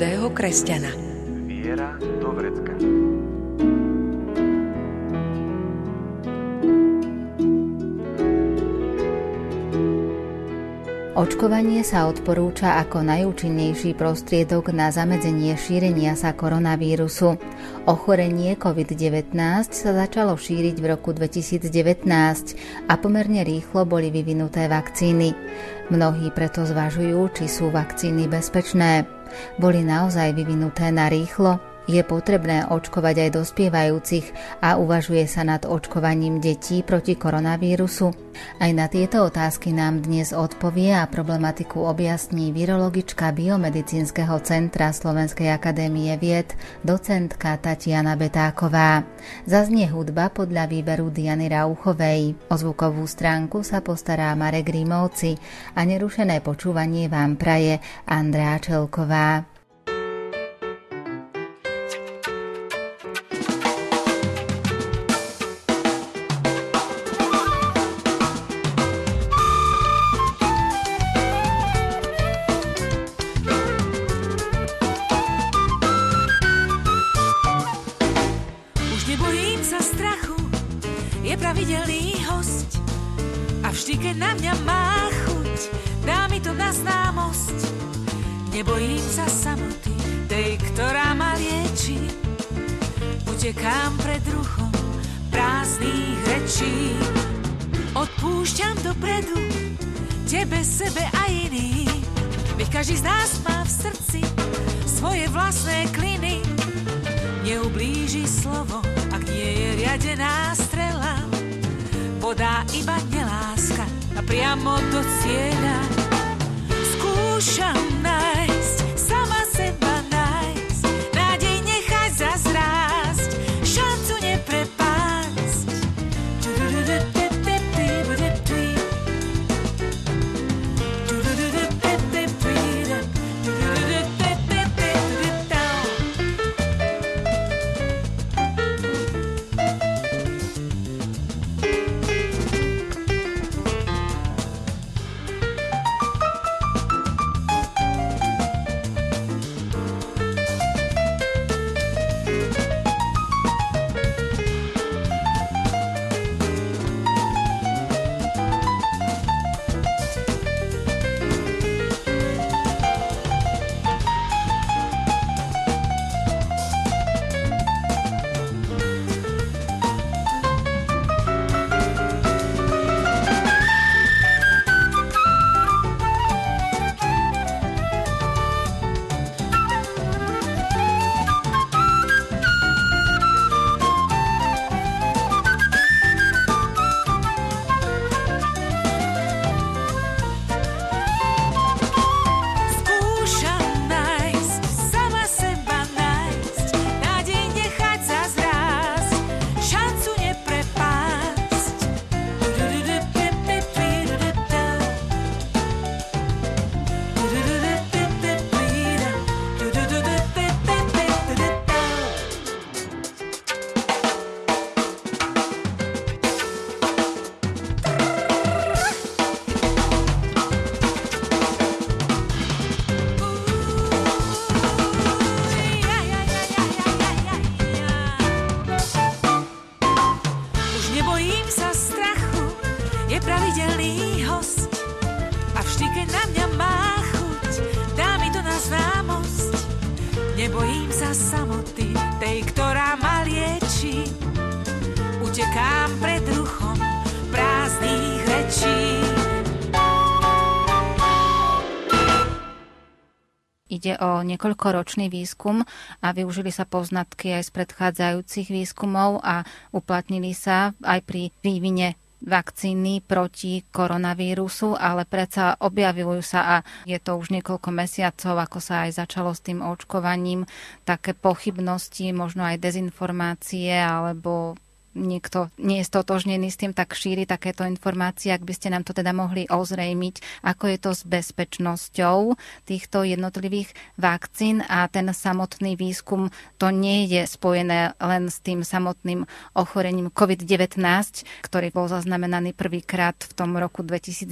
každého kresťana. Viera do vrecka. Očkovanie sa odporúča ako najúčinnejší prostriedok na zamedzenie šírenia sa koronavírusu. Ochorenie COVID-19 sa začalo šíriť v roku 2019 a pomerne rýchlo boli vyvinuté vakcíny. Mnohí preto zvažujú, či sú vakcíny bezpečné. Boli naozaj vyvinuté na rýchlo je potrebné očkovať aj dospievajúcich a uvažuje sa nad očkovaním detí proti koronavírusu? Aj na tieto otázky nám dnes odpovie a problematiku objasní virologička Biomedicínskeho centra Slovenskej akadémie vied, docentka Tatiana Betáková. Zaznie hudba podľa výberu Diany Rauchovej. O zvukovú stránku sa postará Marek Rímovci a nerušené počúvanie vám praje Andrá Čelková. Utekám pred ruchom prázdnych rečí. Odpúšťam dopredu, tebe, sebe a iný. Veď každý z nás má v srdci svoje vlastné kliny. Neublíži slovo, ak nie je riadená strela. Podá iba neláska a priamo do cieľa. Skúšam nájsť niekoľkoročný výskum a využili sa poznatky aj z predchádzajúcich výskumov a uplatnili sa aj pri vývine vakcíny proti koronavírusu, ale predsa objavujú sa a je to už niekoľko mesiacov, ako sa aj začalo s tým očkovaním, také pochybnosti, možno aj dezinformácie alebo niekto nie je stotožnený s tým, tak šíri takéto informácie, ak by ste nám to teda mohli ozrejmiť, ako je to s bezpečnosťou týchto jednotlivých vakcín a ten samotný výskum, to nie je spojené len s tým samotným ochorením COVID-19, ktorý bol zaznamenaný prvýkrát v tom roku 2019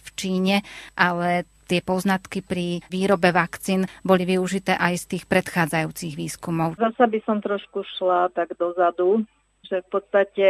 v Číne, ale tie poznatky pri výrobe vakcín boli využité aj z tých predchádzajúcich výskumov. Zasa by som trošku šla tak dozadu že v podstate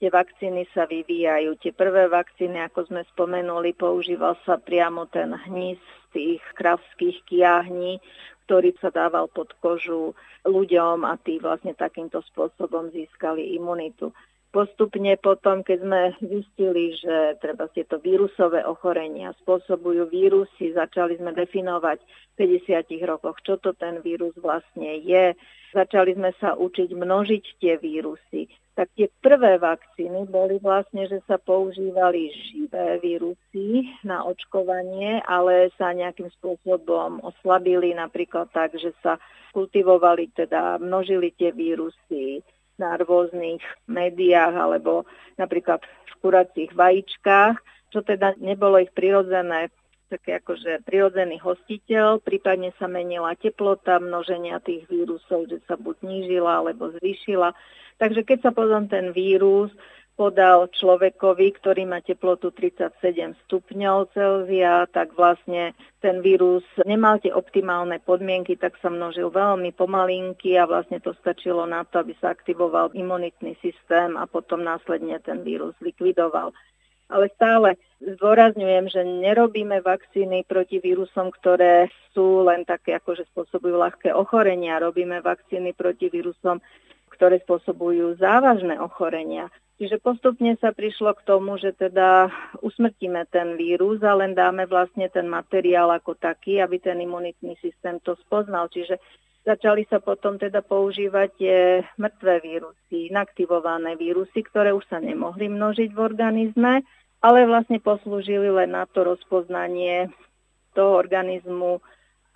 tie vakcíny sa vyvíjajú. Tie prvé vakcíny, ako sme spomenuli, používal sa priamo ten hníz z tých kravských kiahní, ktorý sa dával pod kožu ľuďom a tí vlastne takýmto spôsobom získali imunitu. Postupne potom, keď sme zistili, že treba tieto vírusové ochorenia spôsobujú vírusy, začali sme definovať v 50 rokoch, čo to ten vírus vlastne je. Začali sme sa učiť množiť tie vírusy. Tak tie prvé vakcíny boli vlastne, že sa používali živé vírusy na očkovanie, ale sa nejakým spôsobom oslabili napríklad tak, že sa kultivovali, teda množili tie vírusy na rôznych médiách alebo napríklad v kuracích vajíčkách, čo teda nebolo ich prirodzené také akože prirodzený hostiteľ, prípadne sa menila teplota množenia tých vírusov, že sa buď znížila alebo zvýšila. Takže keď sa potom ten vírus podal človekovi, ktorý má teplotu 37 stupňov Celzia, tak vlastne ten vírus nemal tie optimálne podmienky, tak sa množil veľmi pomalinky a vlastne to stačilo na to, aby sa aktivoval imunitný systém a potom následne ten vírus likvidoval. Ale stále zdôrazňujem, že nerobíme vakcíny proti vírusom, ktoré sú len také, ako že spôsobujú ľahké ochorenia. Robíme vakcíny proti vírusom, ktoré spôsobujú závažné ochorenia. Čiže postupne sa prišlo k tomu, že teda usmrtíme ten vírus a len dáme vlastne ten materiál ako taký, aby ten imunitný systém to spoznal. Čiže začali sa potom teda používať tie mŕtvé vírusy, inaktivované vírusy, ktoré už sa nemohli množiť v organizme, ale vlastne poslúžili len na to rozpoznanie toho organizmu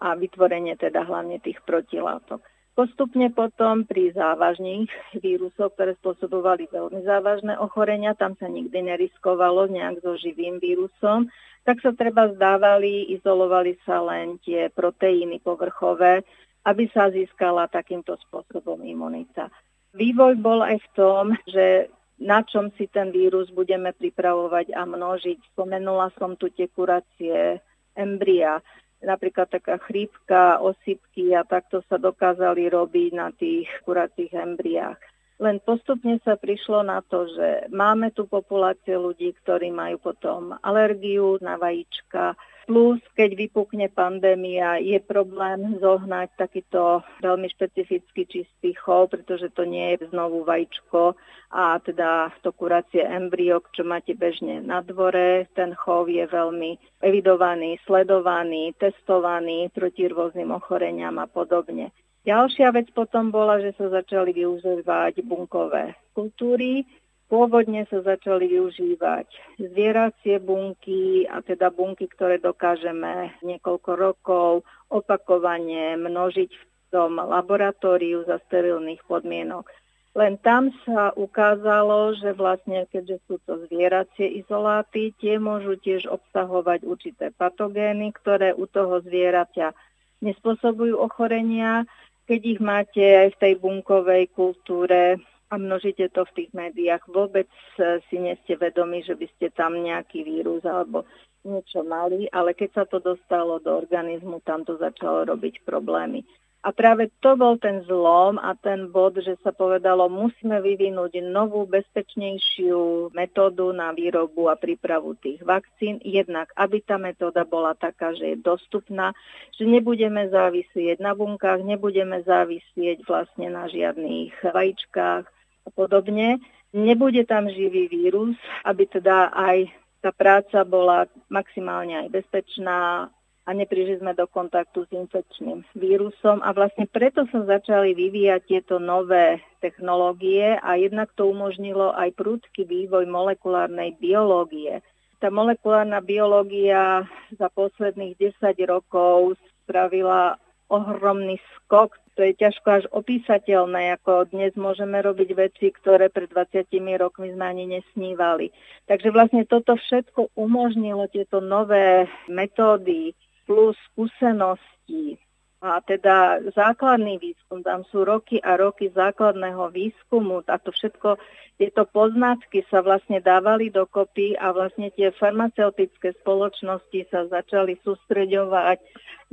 a vytvorenie teda hlavne tých protilátok. Postupne potom pri závažných vírusoch, ktoré spôsobovali veľmi závažné ochorenia, tam sa nikdy neriskovalo nejak so živým vírusom, tak sa treba zdávali, izolovali sa len tie proteíny povrchové, aby sa získala takýmto spôsobom imunita. Vývoj bol aj v tom, že na čom si ten vírus budeme pripravovať a množiť. Spomenula som tu tie kuracie embria napríklad taká chrípka, osypky a takto sa dokázali robiť na tých kuracích embriách. Len postupne sa prišlo na to, že máme tu populáciu ľudí, ktorí majú potom alergiu na vajíčka, Plus, keď vypukne pandémia, je problém zohnať takýto veľmi špecifický čistý chov, pretože to nie je znovu vajíčko a teda to kuracie embryo, čo máte bežne na dvore. Ten chov je veľmi evidovaný, sledovaný, testovaný proti rôznym ochoreniam a podobne. Ďalšia vec potom bola, že sa začali využívať bunkové kultúry, Pôvodne sa začali využívať zvieracie bunky, a teda bunky, ktoré dokážeme niekoľko rokov opakovane množiť v tom laboratóriu za sterilných podmienok. Len tam sa ukázalo, že vlastne, keďže sú to zvieracie izoláty, tie môžu tiež obsahovať určité patogény, ktoré u toho zvieraťa nespôsobujú ochorenia. Keď ich máte aj v tej bunkovej kultúre, a množíte to v tých médiách. Vôbec e, si nie ste vedomi, že by ste tam nejaký vírus alebo niečo mali, ale keď sa to dostalo do organizmu, tam to začalo robiť problémy. A práve to bol ten zlom a ten bod, že sa povedalo, musíme vyvinúť novú, bezpečnejšiu metódu na výrobu a prípravu tých vakcín. Jednak, aby tá metóda bola taká, že je dostupná, že nebudeme závisieť na bunkách, nebudeme závisieť vlastne na žiadnych vajíčkách, a podobne. Nebude tam živý vírus, aby teda aj tá práca bola maximálne aj bezpečná a neprišli sme do kontaktu s infekčným vírusom a vlastne preto sa začali vyvíjať tieto nové technológie a jednak to umožnilo aj prúdky vývoj molekulárnej biológie. Tá molekulárna biológia za posledných 10 rokov spravila ohromný skok. To je ťažko až opísateľné, ako dnes môžeme robiť veci, ktoré pred 20 rokmi sme ani nesnívali. Takže vlastne toto všetko umožnilo tieto nové metódy, plus skúsenosti a teda základný výskum, tam sú roky a roky základného výskumu a to všetko, tieto poznatky sa vlastne dávali dokopy a vlastne tie farmaceutické spoločnosti sa začali sústreďovať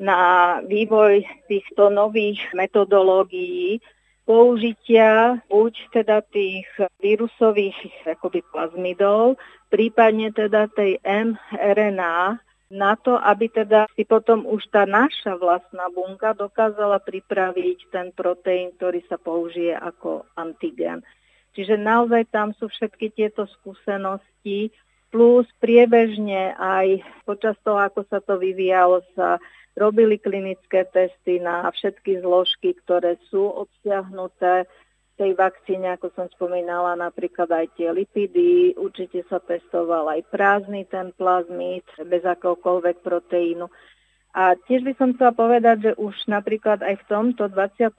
na vývoj týchto nových metodológií, použitia buď teda tých vírusových akoby plazmidov, prípadne teda tej mRNA na to, aby teda si potom už tá naša vlastná bunka dokázala pripraviť ten proteín, ktorý sa použije ako antigen. Čiže naozaj tam sú všetky tieto skúsenosti, plus priebežne aj počas toho, ako sa to vyvíjalo, sa robili klinické testy na všetky zložky, ktoré sú obsiahnuté tej vakcíne, ako som spomínala, napríklad aj tie lipidy, určite sa testoval aj prázdny ten plazmid bez akéhokoľvek proteínu. A tiež by som chcela povedať, že už napríklad aj v tomto 21.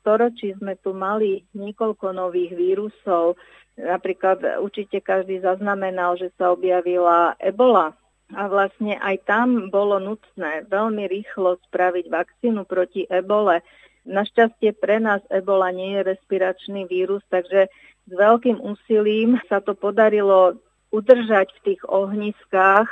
storočí sme tu mali niekoľko nových vírusov. Napríklad určite každý zaznamenal, že sa objavila ebola. A vlastne aj tam bolo nutné veľmi rýchlo spraviť vakcínu proti ebole Našťastie pre nás ebola nie je respiračný vírus, takže s veľkým úsilím sa to podarilo udržať v tých ohniskách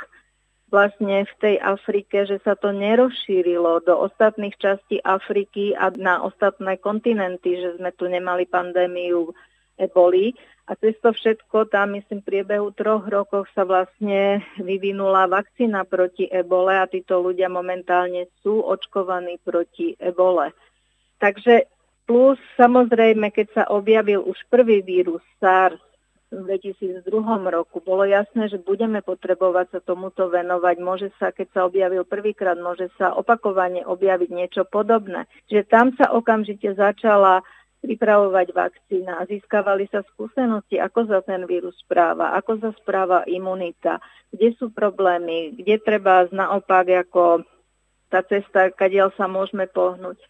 vlastne v tej Afrike, že sa to nerozšírilo do ostatných častí Afriky a na ostatné kontinenty, že sme tu nemali pandémiu eboli. A cez to všetko, tam myslím, v priebehu troch rokov sa vlastne vyvinula vakcína proti ebole a títo ľudia momentálne sú očkovaní proti ebole. Takže plus samozrejme, keď sa objavil už prvý vírus SARS v 2002 roku, bolo jasné, že budeme potrebovať sa tomuto venovať. Môže sa, keď sa objavil prvýkrát, môže sa opakovane objaviť niečo podobné. Čiže tam sa okamžite začala pripravovať vakcína a získavali sa skúsenosti, ako sa ten vírus správa, ako sa správa imunita, kde sú problémy, kde treba naopak ako tá cesta, kadiaľ sa môžeme pohnúť.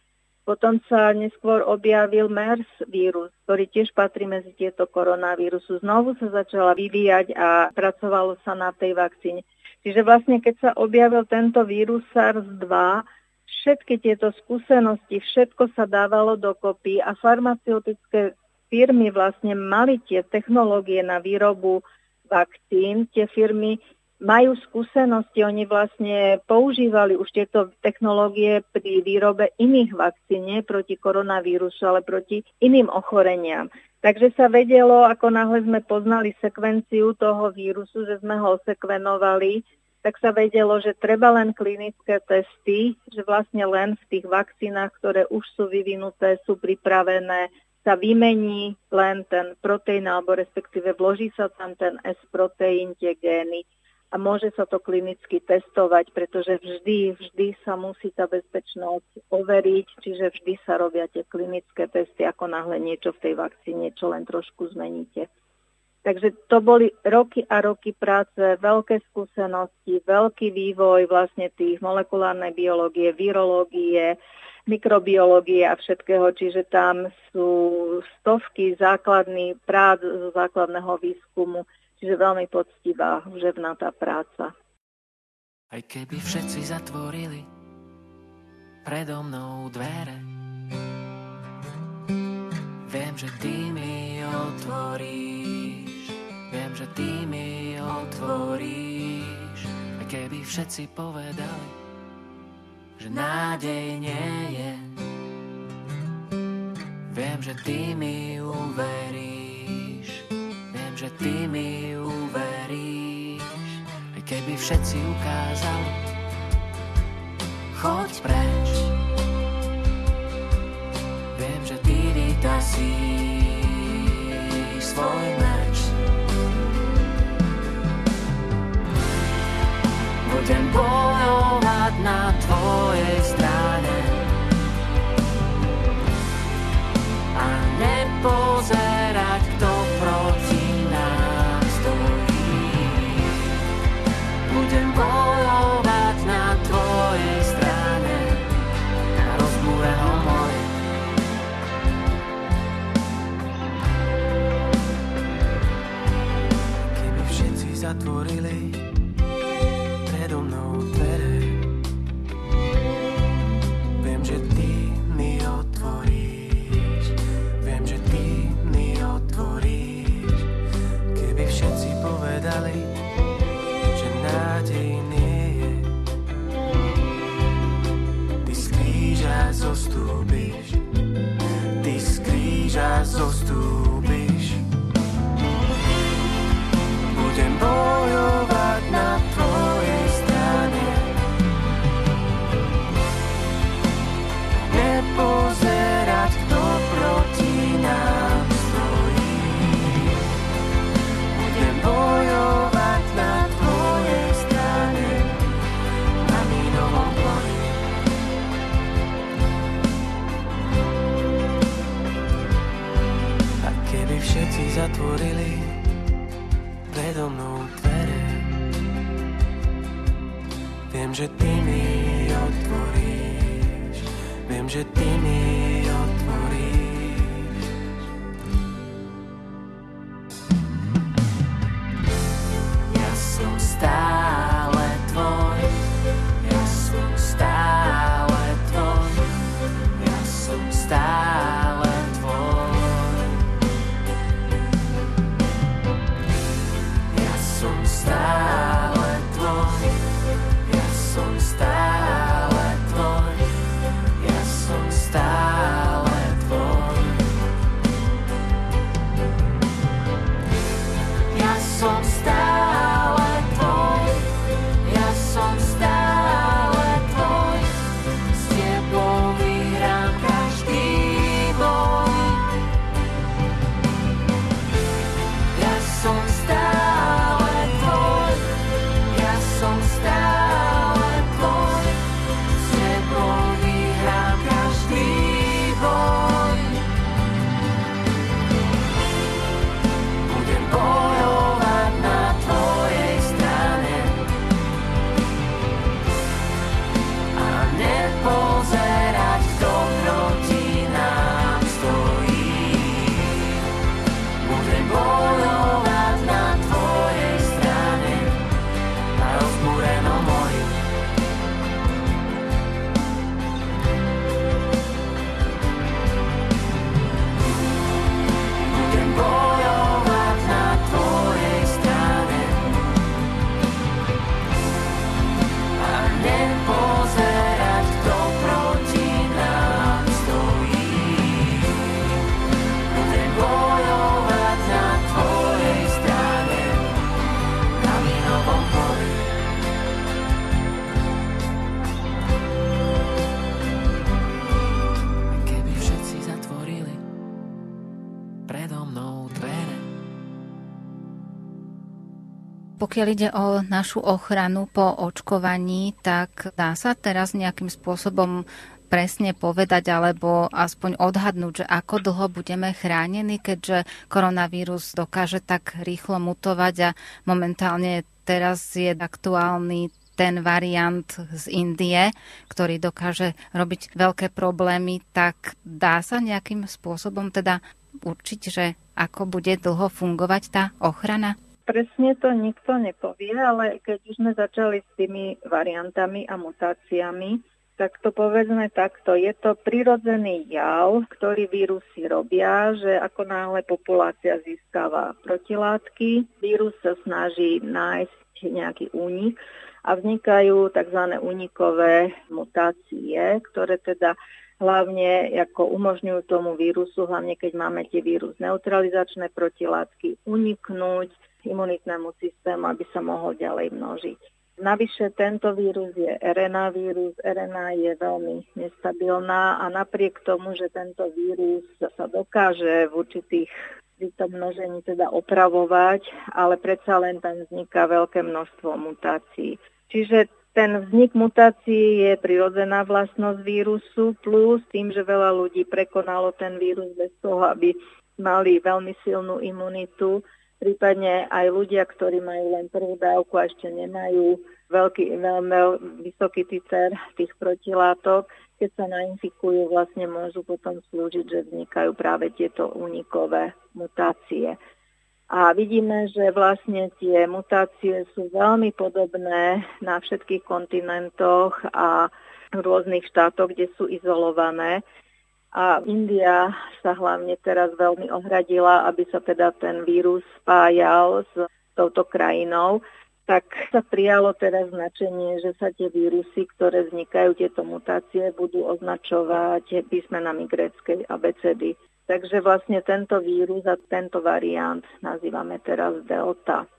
Potom sa neskôr objavil MERS vírus, ktorý tiež patrí medzi tieto koronavírusu. Znovu sa začala vyvíjať a pracovalo sa na tej vakcíne. Čiže vlastne, keď sa objavil tento vírus SARS-2, všetky tieto skúsenosti, všetko sa dávalo dokopy a farmaceutické firmy vlastne mali tie technológie na výrobu vakcín. Tie firmy majú skúsenosti, oni vlastne používali už tieto technológie pri výrobe iných vakcín, nie proti koronavírusu, ale proti iným ochoreniam. Takže sa vedelo, ako náhle sme poznali sekvenciu toho vírusu, že sme ho osekvenovali, tak sa vedelo, že treba len klinické testy, že vlastne len v tých vakcínach, ktoré už sú vyvinuté, sú pripravené, sa vymení len ten proteín, alebo respektíve vloží sa tam ten S-proteín, tie gény a môže sa to klinicky testovať, pretože vždy, vždy sa musí tá bezpečnosť overiť, čiže vždy sa robia tie klinické testy, ako náhle niečo v tej vakcíne, čo len trošku zmeníte. Takže to boli roky a roky práce, veľké skúsenosti, veľký vývoj vlastne tých molekulárnej biológie, virológie, mikrobiológie a všetkého, čiže tam sú stovky základných prác zo základného výskumu Čiže veľmi poctivá, ževnatá práca. Aj keby všetci zatvorili predo mnou dvere, viem, že ty mi otvoríš, viem, že ty mi otvoríš. Aj keby všetci povedali, že nádej nie je, viem, že ty mi uveríš že ty mi uveríš, aj keby všetci ukázali, choď preč. Viem, že ty vytasí svoj meč. Budem bojovať na tvojej strane a nepozerať, Pokiaľ ide o našu ochranu po očkovaní, tak dá sa teraz nejakým spôsobom presne povedať alebo aspoň odhadnúť, že ako dlho budeme chránení, keďže koronavírus dokáže tak rýchlo mutovať a momentálne teraz je aktuálny ten variant z Indie, ktorý dokáže robiť veľké problémy, tak dá sa nejakým spôsobom teda určiť, že ako bude dlho fungovať tá ochrana? Presne to nikto nepovie, ale keď už sme začali s tými variantami a mutáciami, tak to povedzme takto. Je to prirodzený jav, ktorý vírusy robia, že ako náhle populácia získava protilátky, vírus sa snaží nájsť nejaký únik a vznikajú tzv. únikové mutácie, ktoré teda hlavne ako umožňujú tomu vírusu, hlavne keď máme tie vírus neutralizačné protilátky, uniknúť imunitnému systému, aby sa mohol ďalej množiť. Navyše tento vírus je RNA vírus. RNA je veľmi nestabilná a napriek tomu, že tento vírus sa dokáže v určitých pri množení teda opravovať, ale predsa len tam vzniká veľké množstvo mutácií. Čiže Ten vznik mutácií je prirodzená vlastnosť vírusu, plus tým, že veľa ľudí prekonalo ten vírus bez toho, aby mali veľmi silnú imunitu, prípadne aj ľudia, ktorí majú len prvú dávku a ešte nemajú veľký, veľmi vysoký titer tých protilátok, keď sa nainfikujú, vlastne môžu potom slúžiť, že vznikajú práve tieto unikové mutácie. A vidíme, že vlastne tie mutácie sú veľmi podobné na všetkých kontinentoch a v rôznych štátoch, kde sú izolované. A India sa hlavne teraz veľmi ohradila, aby sa teda ten vírus spájal s touto krajinou tak sa prijalo teraz značenie, že sa tie vírusy, ktoré vznikajú, tieto mutácie, budú označovať písmenami gréckej abecedy. Takže vlastne tento vírus a tento variant nazývame teraz delta.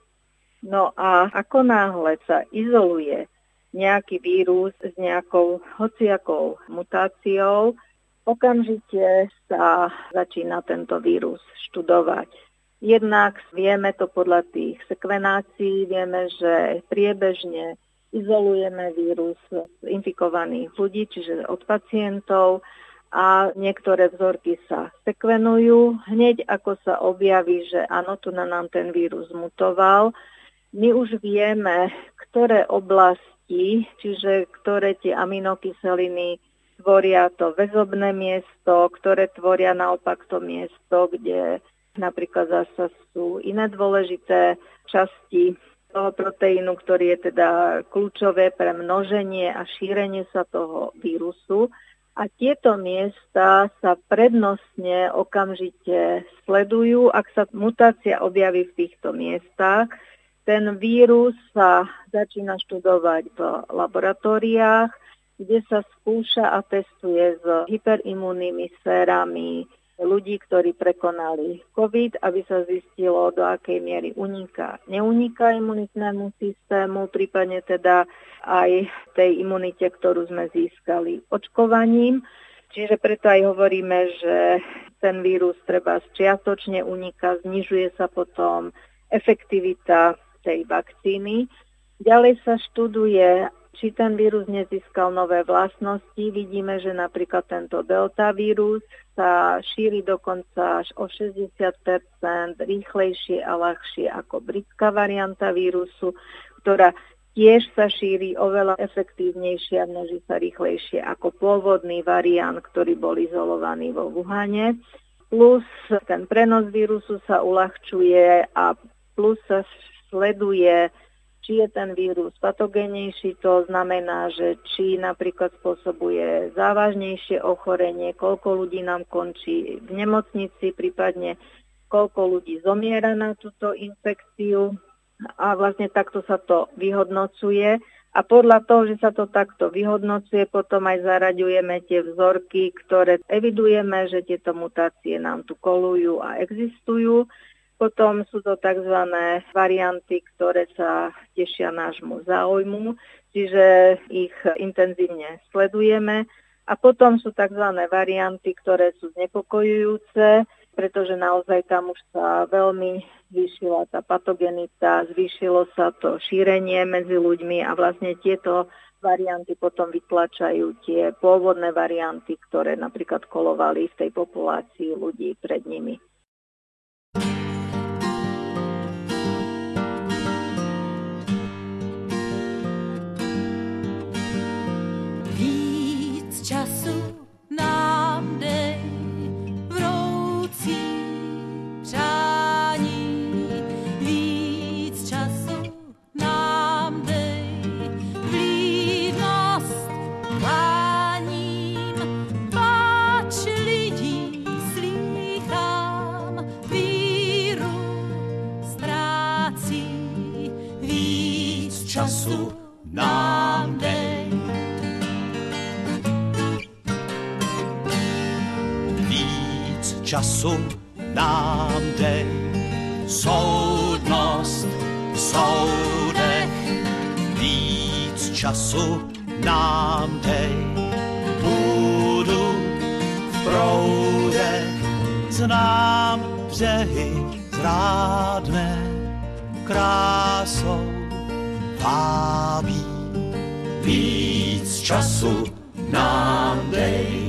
No a ako náhle sa izoluje nejaký vírus s nejakou hociakou mutáciou, okamžite sa začína tento vírus študovať. Jednak vieme to podľa tých sekvenácií, vieme, že priebežne izolujeme vírus infikovaných ľudí, čiže od pacientov a niektoré vzorky sa sekvenujú. Hneď ako sa objaví, že áno, tu na nám ten vírus mutoval, my už vieme, ktoré oblasti, čiže ktoré tie aminokyseliny tvoria to väzobné miesto, ktoré tvoria naopak to miesto, kde napríklad zase sú iné dôležité časti toho proteínu, ktorý je teda kľúčové pre množenie a šírenie sa toho vírusu. A tieto miesta sa prednostne okamžite sledujú. Ak sa mutácia objaví v týchto miestach, ten vírus sa začína študovať v laboratóriách, kde sa skúša a testuje s hyperimúnnymi sférami ľudí, ktorí prekonali COVID, aby sa zistilo, do akej miery uniká, neuniká imunitnému systému, prípadne teda aj tej imunite, ktorú sme získali očkovaním. Čiže preto aj hovoríme, že ten vírus treba čiastočne uniká, znižuje sa potom efektivita tej vakcíny. Ďalej sa študuje, či ten vírus nezískal nové vlastnosti. Vidíme, že napríklad tento delta vírus sa šíri dokonca až o 60% rýchlejšie a ľahšie ako britská varianta vírusu, ktorá tiež sa šíri oveľa efektívnejšie a množí sa rýchlejšie ako pôvodný variant, ktorý bol izolovaný vo Wuhane. Plus ten prenos vírusu sa uľahčuje a plus sa sleduje či je ten vírus patogénejší, to znamená, že či napríklad spôsobuje závažnejšie ochorenie, koľko ľudí nám končí v nemocnici, prípadne koľko ľudí zomiera na túto infekciu a vlastne takto sa to vyhodnocuje. A podľa toho, že sa to takto vyhodnocuje, potom aj zaraďujeme tie vzorky, ktoré evidujeme, že tieto mutácie nám tu kolujú a existujú. Potom sú to tzv. varianty, ktoré sa tešia nášmu záujmu, čiže ich intenzívne sledujeme. A potom sú tzv. varianty, ktoré sú znepokojujúce, pretože naozaj tam už sa veľmi zvýšila tá patogenita, zvýšilo sa to šírenie medzi ľuďmi a vlastne tieto varianty potom vytlačajú tie pôvodné varianty, ktoré napríklad kolovali v tej populácii ľudí pred nimi. času nám dej. Soudnost v soudech, víc času nám dej. Budu v proudech, znám břehy zrádné, krásou vábí. Víc času nám dej.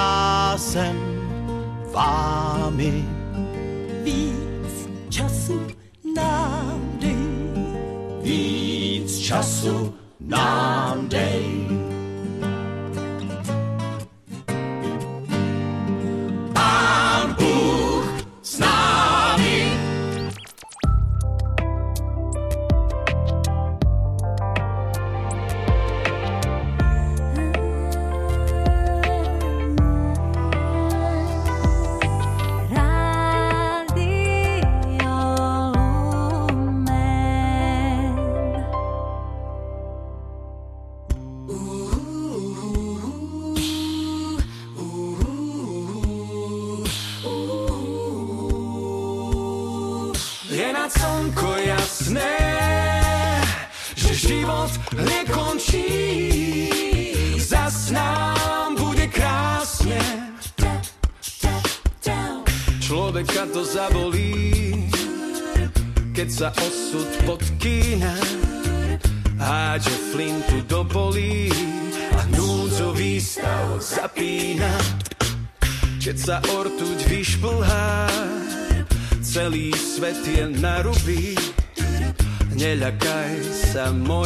Straßen war ľubí. Neľakaj sa môj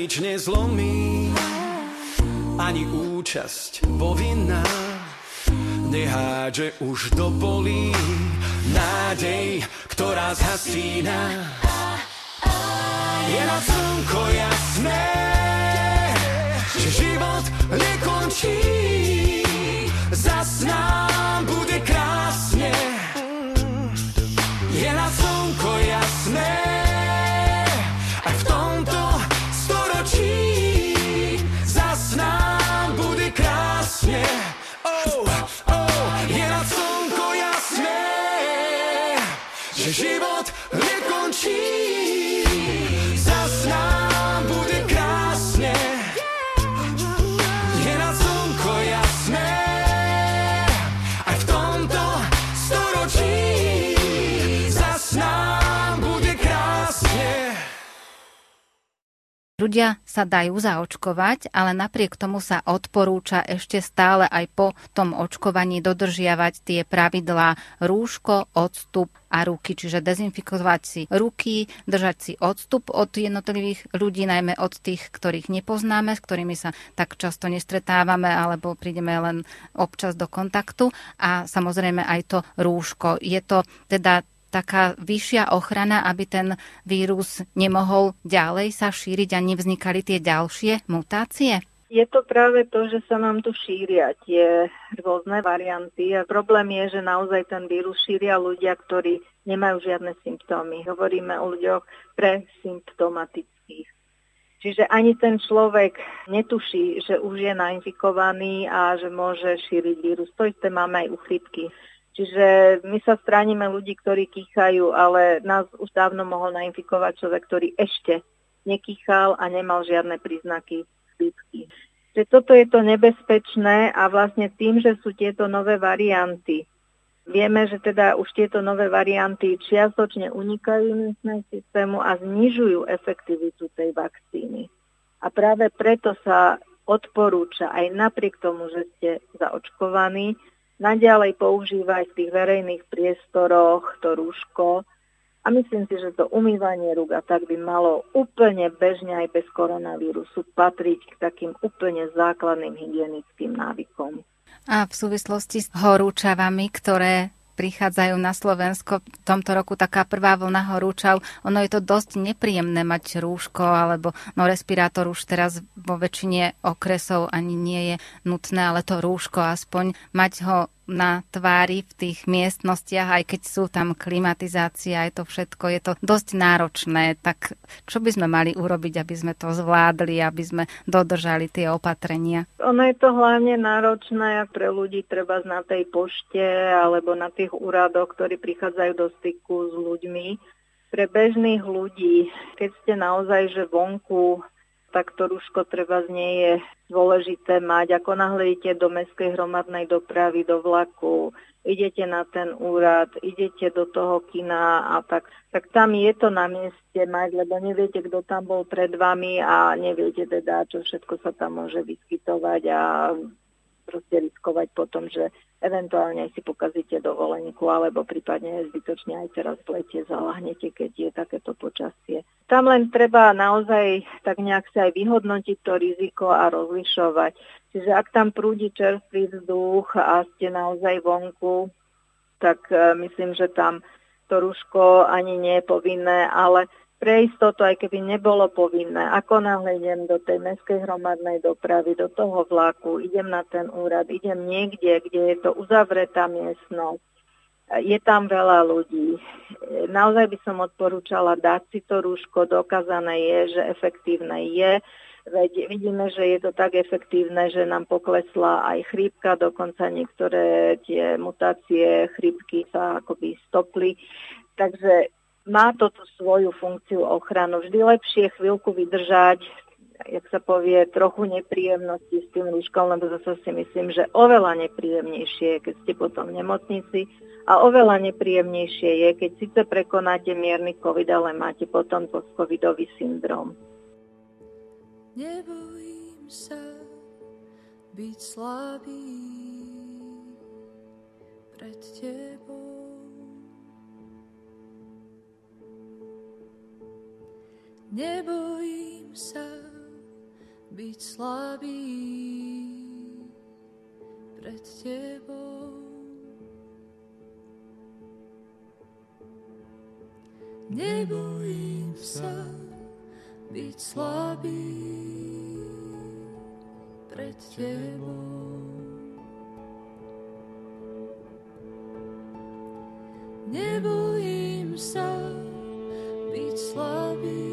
nič nezlomí, ani účasť povinná. Nehádže už do polí nádej, ktorá zhasína. Je na slnko jasné, že život nekončí, zas nám bude krásne. život Ľudia sa dajú zaočkovať, ale napriek tomu sa odporúča ešte stále aj po tom očkovaní dodržiavať tie pravidlá rúško, odstup a ruky, čiže dezinfikovať si ruky, držať si odstup od jednotlivých ľudí, najmä od tých, ktorých nepoznáme, s ktorými sa tak často nestretávame alebo prídeme len občas do kontaktu a samozrejme aj to rúško. Je to teda taká vyššia ochrana, aby ten vírus nemohol ďalej sa šíriť a nevznikali tie ďalšie mutácie? Je to práve to, že sa nám tu šíria tie rôzne varianty a problém je, že naozaj ten vírus šíria ľudia, ktorí nemajú žiadne symptómy. Hovoríme o ľuďoch presymptomatických. Čiže ani ten človek netuší, že už je nainfikovaný a že môže šíriť vírus. To isté máme aj u chrypky. Čiže my sa stránime ľudí, ktorí kýchajú, ale nás už dávno mohol nainfikovať človek, ktorý ešte nekýchal a nemal žiadne príznaky chrípky. Čiže toto je to nebezpečné a vlastne tým, že sú tieto nové varianty, vieme, že teda už tieto nové varianty čiastočne unikajú imunitnému systému a znižujú efektivitu tej vakcíny. A práve preto sa odporúča aj napriek tomu, že ste zaočkovaní, naďalej používať v tých verejných priestoroch to rúško a myslím si, že to umývanie rúk a tak by malo úplne bežne aj bez koronavírusu patriť k takým úplne základným hygienickým návykom. A v súvislosti s horúčavami, ktoré prichádzajú na Slovensko v tomto roku taká prvá vlna horúčav. Ono je to dosť nepríjemné mať rúško alebo no respirátor už teraz vo väčšine okresov ani nie je nutné, ale to rúško aspoň mať ho na tvári v tých miestnostiach, aj keď sú tam klimatizácia, aj to všetko, je to dosť náročné. Tak čo by sme mali urobiť, aby sme to zvládli, aby sme dodržali tie opatrenia? Ono je to hlavne náročné pre ľudí treba na tej pošte alebo na tých úradoch, ktorí prichádzajú do styku s ľuďmi. Pre bežných ľudí, keď ste naozaj že vonku tak to rúško treba z nie je dôležité mať. Ako náhle idete do mestskej hromadnej dopravy, do vlaku, idete na ten úrad, idete do toho kina a tak, tak tam je to na mieste mať, lebo neviete, kto tam bol pred vami a neviete teda, čo všetko sa tam môže vyskytovať a proste riskovať potom, že eventuálne si pokazíte dovolenku alebo prípadne zbytočne aj teraz v lete zalahnete, keď je takéto počasie. Tam len treba naozaj tak nejak sa aj vyhodnotiť to riziko a rozlišovať. Čiže ak tam prúdi čerstvý vzduch a ste naozaj vonku, tak e, myslím, že tam to rúško ani nie je povinné, ale pre istotu, aj keby nebolo povinné, ako náhle idem do tej mestskej hromadnej dopravy, do toho vlaku, idem na ten úrad, idem niekde, kde je to uzavretá miestnosť, je tam veľa ľudí. Naozaj by som odporúčala dať si to rúško, dokázané je, že efektívne je, Veď vidíme, že je to tak efektívne, že nám poklesla aj chrípka, dokonca niektoré tie mutácie chrípky sa akoby stopli. Takže má to tú svoju funkciu ochranu. Vždy lepšie chvíľku vydržať, jak sa povie, trochu nepríjemnosti s tým rúškom, lebo zase si myslím, že oveľa nepríjemnejšie je, keď ste potom v nemocnici a oveľa nepríjemnejšie je, keď síce prekonáte mierny COVID, ale máte potom post-covidový syndrom. Nebojím sa byť slabý pred tebou. Nebojím sa byť slabý pred tebou. Nebojím sa byť slabý pred tebou. Nebojím sa byť slabý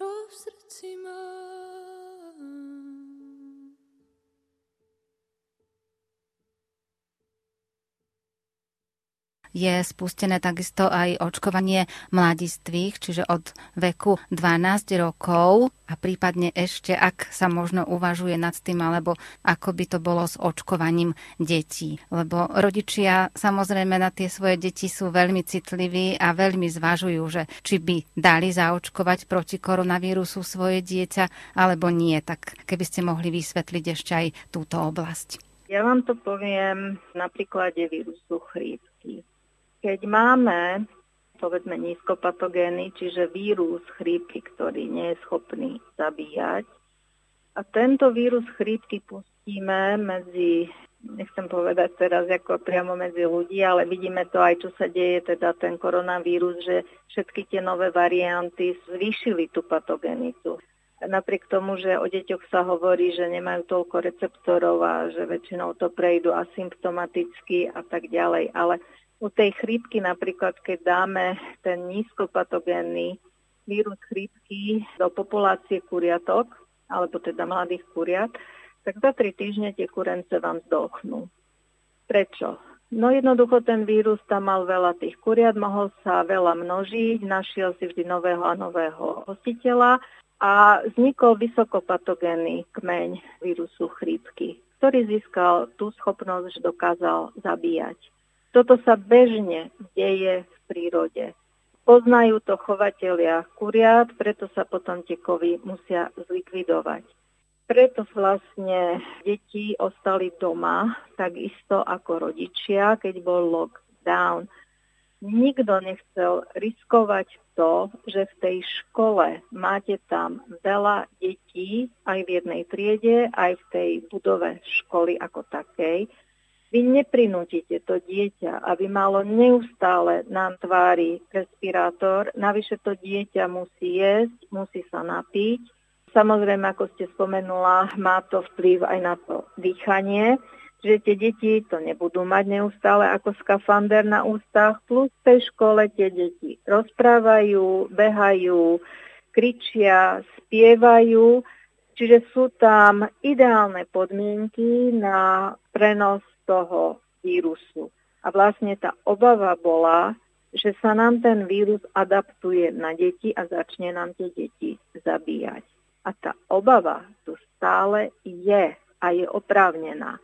čo v je spustené takisto aj očkovanie mladistvých, čiže od veku 12 rokov a prípadne ešte, ak sa možno uvažuje nad tým, alebo ako by to bolo s očkovaním detí. Lebo rodičia samozrejme na tie svoje deti sú veľmi citliví a veľmi zvažujú, že či by dali zaočkovať proti koronavírusu svoje dieťa, alebo nie. Tak keby ste mohli vysvetliť ešte aj túto oblasť. Ja vám to poviem na príklade vírusu chrípky. Keď máme povedzme nízkopatogény, čiže vírus chrípky, ktorý nie je schopný zabíjať. A tento vírus chrípky pustíme medzi, nechcem povedať teraz ako priamo medzi ľudí, ale vidíme to aj, čo sa deje, teda ten koronavírus, že všetky tie nové varianty zvýšili tú patogenitu. Napriek tomu, že o deťoch sa hovorí, že nemajú toľko receptorov a že väčšinou to prejdú asymptomaticky a tak ďalej. Ale u tej chrípky napríklad, keď dáme ten nízkopatogénny vírus chrípky do populácie kuriatok, alebo teda mladých kuriat, tak za tri týždne tie kurence vám zdochnú. Prečo? No jednoducho ten vírus tam mal veľa tých kuriat, mohol sa veľa množiť, našiel si vždy nového a nového hostiteľa a vznikol vysokopatogénny kmeň vírusu chrípky, ktorý získal tú schopnosť, že dokázal zabíjať. Toto sa bežne deje v prírode. Poznajú to chovatelia kuriat, preto sa potom tie kovy musia zlikvidovať. Preto vlastne deti ostali doma, takisto ako rodičia, keď bol lockdown. Nikto nechcel riskovať to, že v tej škole máte tam veľa detí, aj v jednej triede, aj v tej budove školy ako takej, vy neprinútite to dieťa, aby malo neustále na tvári respirátor. Navyše to dieťa musí jesť, musí sa napiť. Samozrejme, ako ste spomenula, má to vplyv aj na to dýchanie, že tie deti to nebudú mať neustále ako skafander na ústach, plus v tej škole tie deti rozprávajú, behajú, kričia, spievajú, čiže sú tam ideálne podmienky na prenos toho vírusu. A vlastne tá obava bola, že sa nám ten vírus adaptuje na deti a začne nám tie deti zabíjať. A tá obava tu stále je a je oprávnená.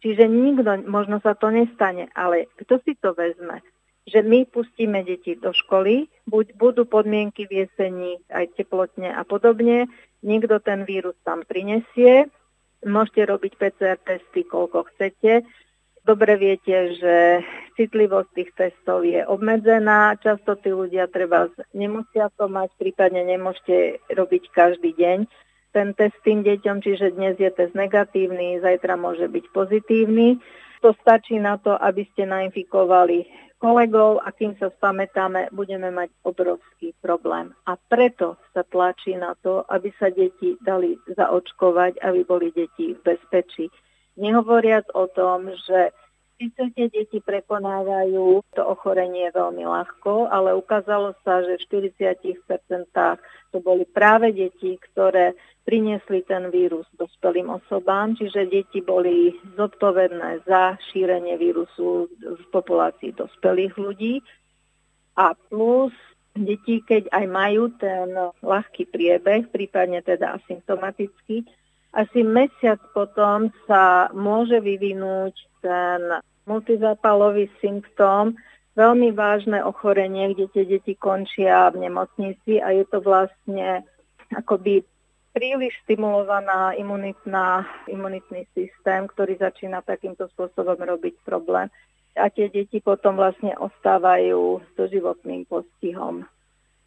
Čiže nikto, možno sa to nestane, ale kto si to vezme? Že my pustíme deti do školy, buď budú podmienky v jeseni, aj teplotne a podobne, niekto ten vírus tam prinesie, Môžete robiť PCR testy, koľko chcete. Dobre viete, že citlivosť tých testov je obmedzená. Často tí ľudia treba nemusia to mať, prípadne nemôžete robiť každý deň ten test tým deťom, čiže dnes je test negatívny, zajtra môže byť pozitívny. To stačí na to, aby ste nainfikovali kolegov a kým sa spamätáme, budeme mať obrovský problém. A preto sa tlačí na to, aby sa deti dali zaočkovať, aby boli deti v bezpečí. Nehovoriac o tom, že Tie deti prekonávajú to ochorenie veľmi ľahko, ale ukázalo sa, že v 40% to boli práve deti, ktoré priniesli ten vírus dospelým osobám, čiže deti boli zodpovedné za šírenie vírusu v populácii dospelých ľudí. A plus deti, keď aj majú ten ľahký priebeh, prípadne teda asymptomatický, asi mesiac potom sa môže vyvinúť ten multizápalový symptóm, veľmi vážne ochorenie, kde tie deti končia v nemocnici a je to vlastne akoby príliš stimulovaná imunitná, imunitný systém, ktorý začína takýmto spôsobom robiť problém. A tie deti potom vlastne ostávajú so životným postihom.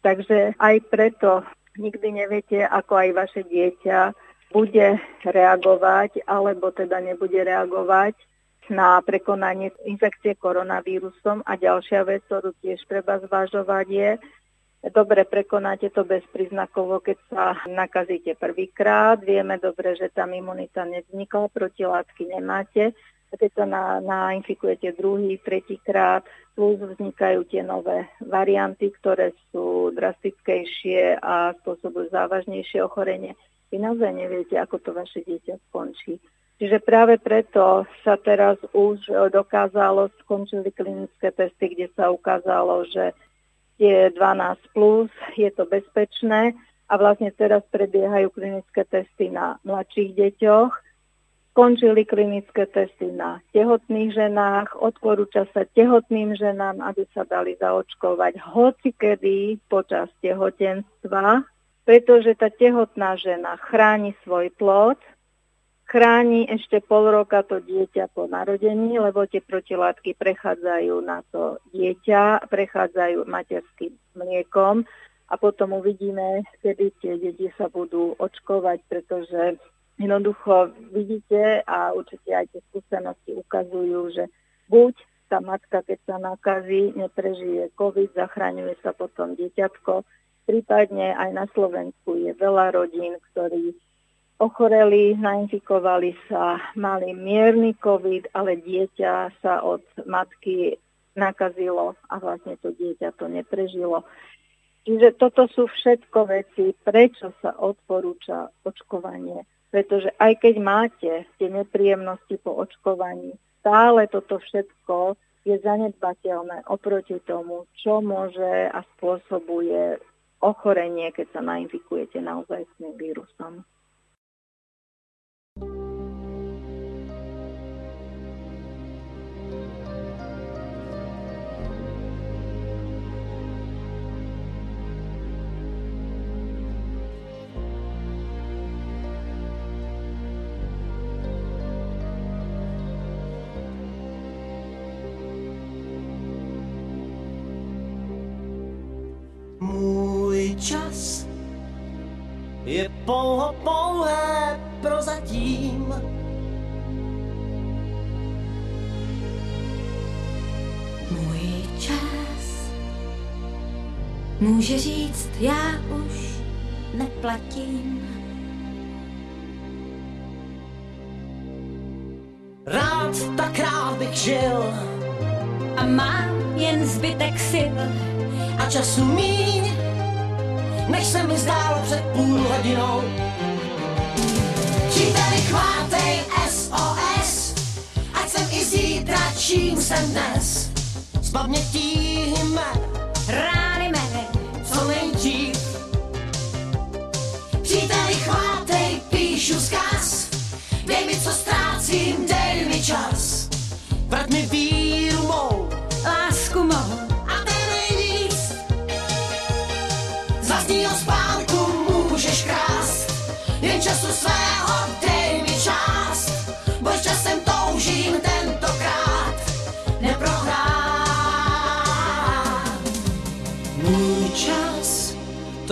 Takže aj preto nikdy neviete, ako aj vaše dieťa bude reagovať alebo teda nebude reagovať na prekonanie infekcie koronavírusom. A ďalšia vec, ktorú tiež treba zvažovať je, dobre prekonáte to bezpríznakovo, keď sa nakazíte prvýkrát. Vieme dobre, že tam imunita nevznikla, protilátky nemáte. Keď sa na, nainfikujete druhý, tretíkrát, plus vznikajú tie nové varianty, ktoré sú drastickejšie a spôsobujú závažnejšie ochorenie. Vy naozaj neviete, ako to vaše dieťa skončí. Čiže práve preto sa teraz už dokázalo, skončili klinické testy, kde sa ukázalo, že je 12 plus, je to bezpečné. A vlastne teraz prebiehajú klinické testy na mladších deťoch. Končili klinické testy na tehotných ženách, odporúča sa tehotným ženám, aby sa dali zaočkovať hoci kedy počas tehotenstva, pretože tá tehotná žena chráni svoj plod, chráni ešte pol roka to dieťa po narodení, lebo tie protilátky prechádzajú na to dieťa, prechádzajú materským mliekom a potom uvidíme, kedy tie deti sa budú očkovať, pretože jednoducho vidíte a určite aj tie skúsenosti ukazujú, že buď tá matka, keď sa nakazí, neprežije COVID, zachraňuje sa potom dieťatko, prípadne aj na Slovensku je veľa rodín, ktorí ochoreli, nainfikovali sa, mali mierny COVID, ale dieťa sa od matky nakazilo a vlastne to dieťa to neprežilo. Čiže toto sú všetko veci, prečo sa odporúča očkovanie. Pretože aj keď máte tie nepríjemnosti po očkovaní, stále toto všetko je zanedbateľné oproti tomu, čo môže a spôsobuje ochorenie, keď sa nainfikujete naozaj s tým vírusom. Pouho pouhé prozatím. Můj čas může říct, já už neplatím. Rád tak rád bych žil a mám jen zbytek sil a času míň, než se mi zdálo před půl hodinou. Chvátej SOS, ať jsem i zítra, čím jsem dnes. Z pamětí jmen, rány mé, co nejdřív. Příteli, chvátej, píšu zkaz, dej mi, co ztrácím, dej mi čas. Vrať mi víru mou, lásku mou, a ten nejvíc. Z vlastního spánku můžeš krást, jen času svého dej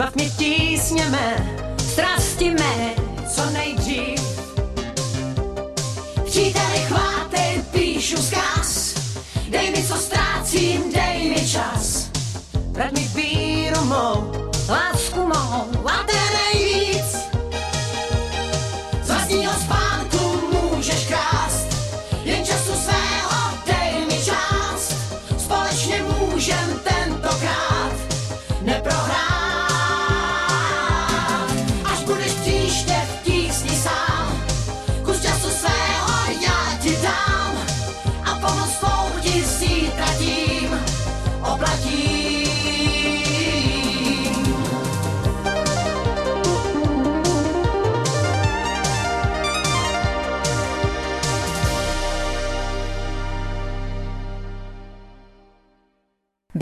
Zvatně tísněme, strasti mé, co nejdřív. Příteli chváty, píšu zkaz, dej mi, co ztrácím, dej mi čas. Vrať mi víru mou, lásku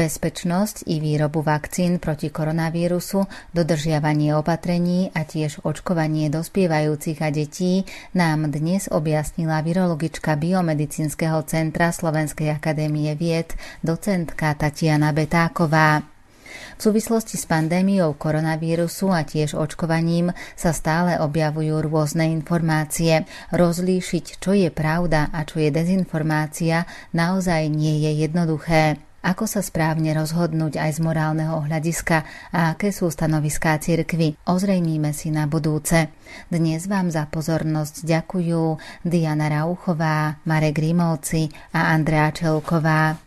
Bezpečnosť i výrobu vakcín proti koronavírusu, dodržiavanie opatrení a tiež očkovanie dospievajúcich a detí nám dnes objasnila virologička Biomedicínskeho centra Slovenskej akadémie vied, docentka Tatiana Betáková. V súvislosti s pandémiou koronavírusu a tiež očkovaním sa stále objavujú rôzne informácie. Rozlíšiť, čo je pravda a čo je dezinformácia, naozaj nie je jednoduché. Ako sa správne rozhodnúť aj z morálneho hľadiska a aké sú stanoviská cirkvy, ozrejmíme si na budúce. Dnes vám za pozornosť ďakujú Diana Rauchová, Marek Rimovci a Andrea Čelková.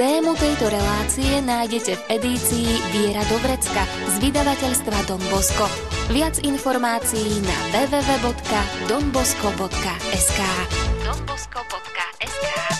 Tému tejto relácie nájdete v edícii Viera do vrecka z vydavateľstva Don Bosco. Viac informácií na www.donbosco.sk donbosco.sk zrezavých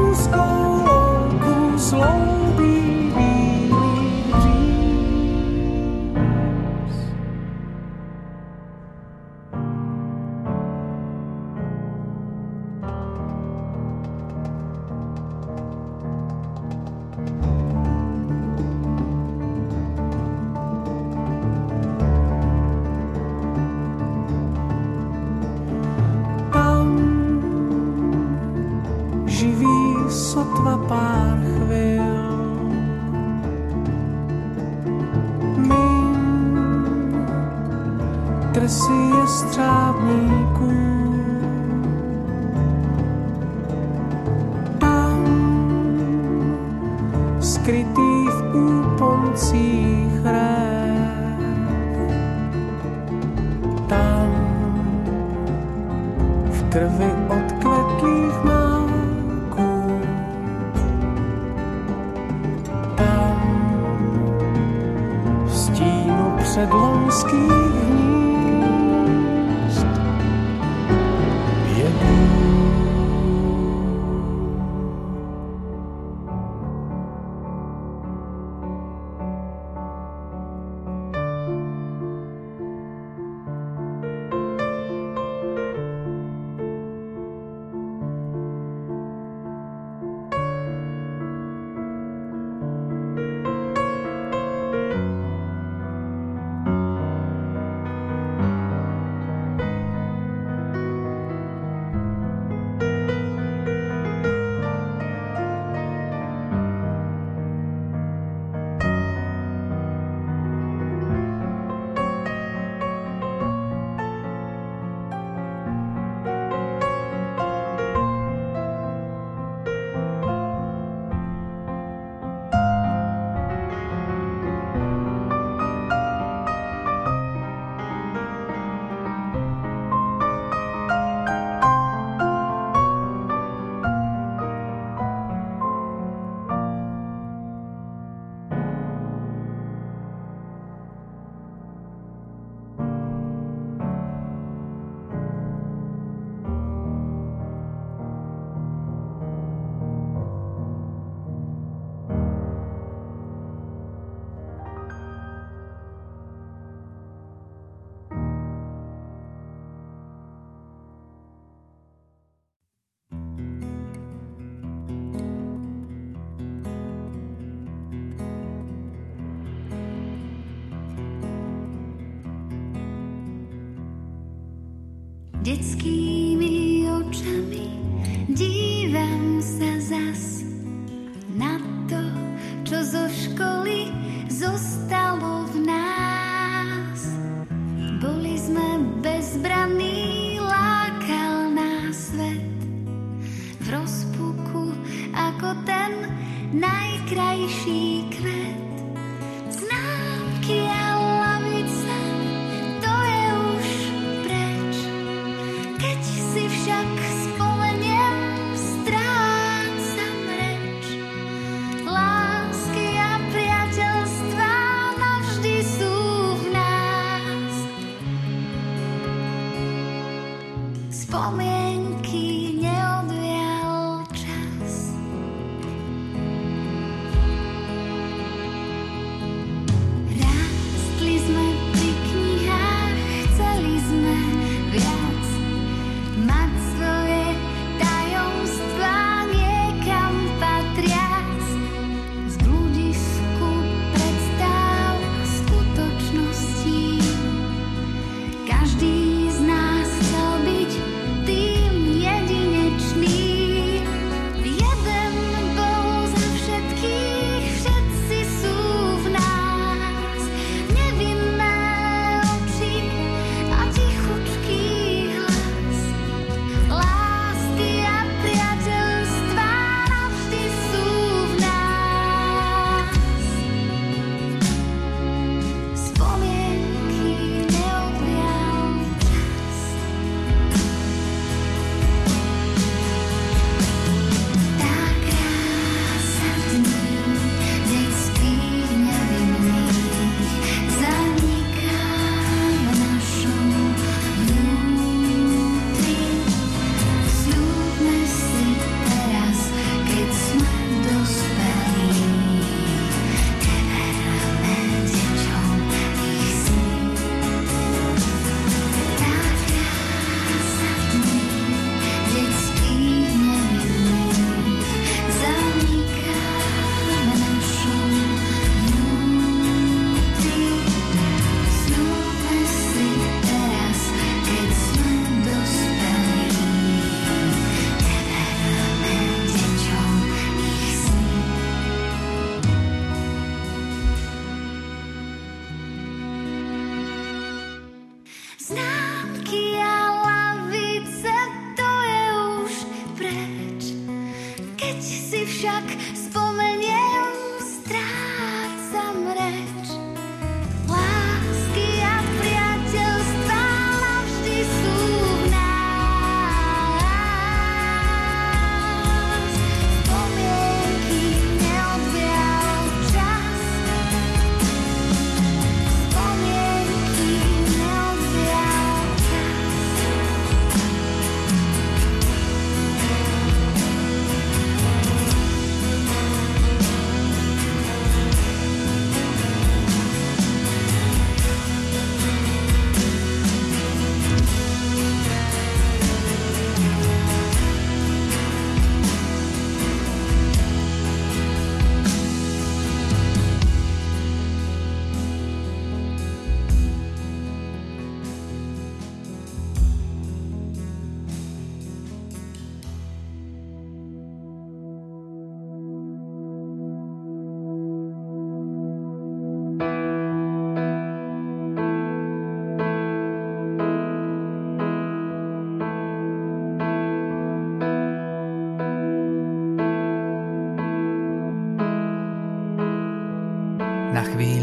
detskými očami dívam sa zas na to, čo zo školy zostalo v nás. Boli sme bezbranní, lákal nás svet v rozpuku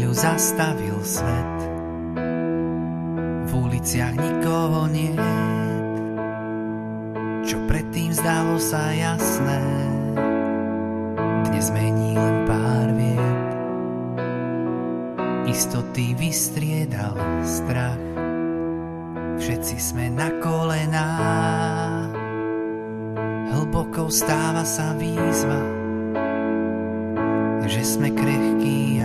Chvíľu zastavil svet. V uliciach nikoho nie Čo predtým zdalo sa jasné Dnes mení len pár vied. Istoty vystriedal strach. Všetci sme na kolená Hlboko stáva sa výzva že sme krehkí.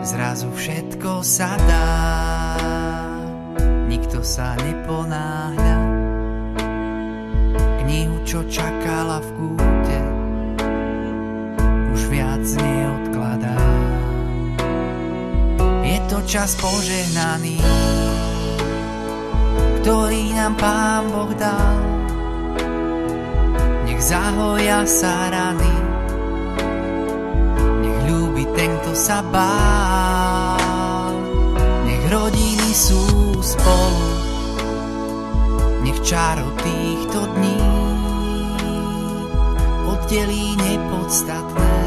Zrazu všetko sa dá, nikto sa neponáhľa. Knihu, čo čakala v kúte, už viac neodkladá. Je to čas požehnaný, ktorý nám Pán Boh dal. Nech zahoja sa rany, kto sa bál. Nech rodiny sú spolu, nech čaro týchto dní oddelí nepodstatné.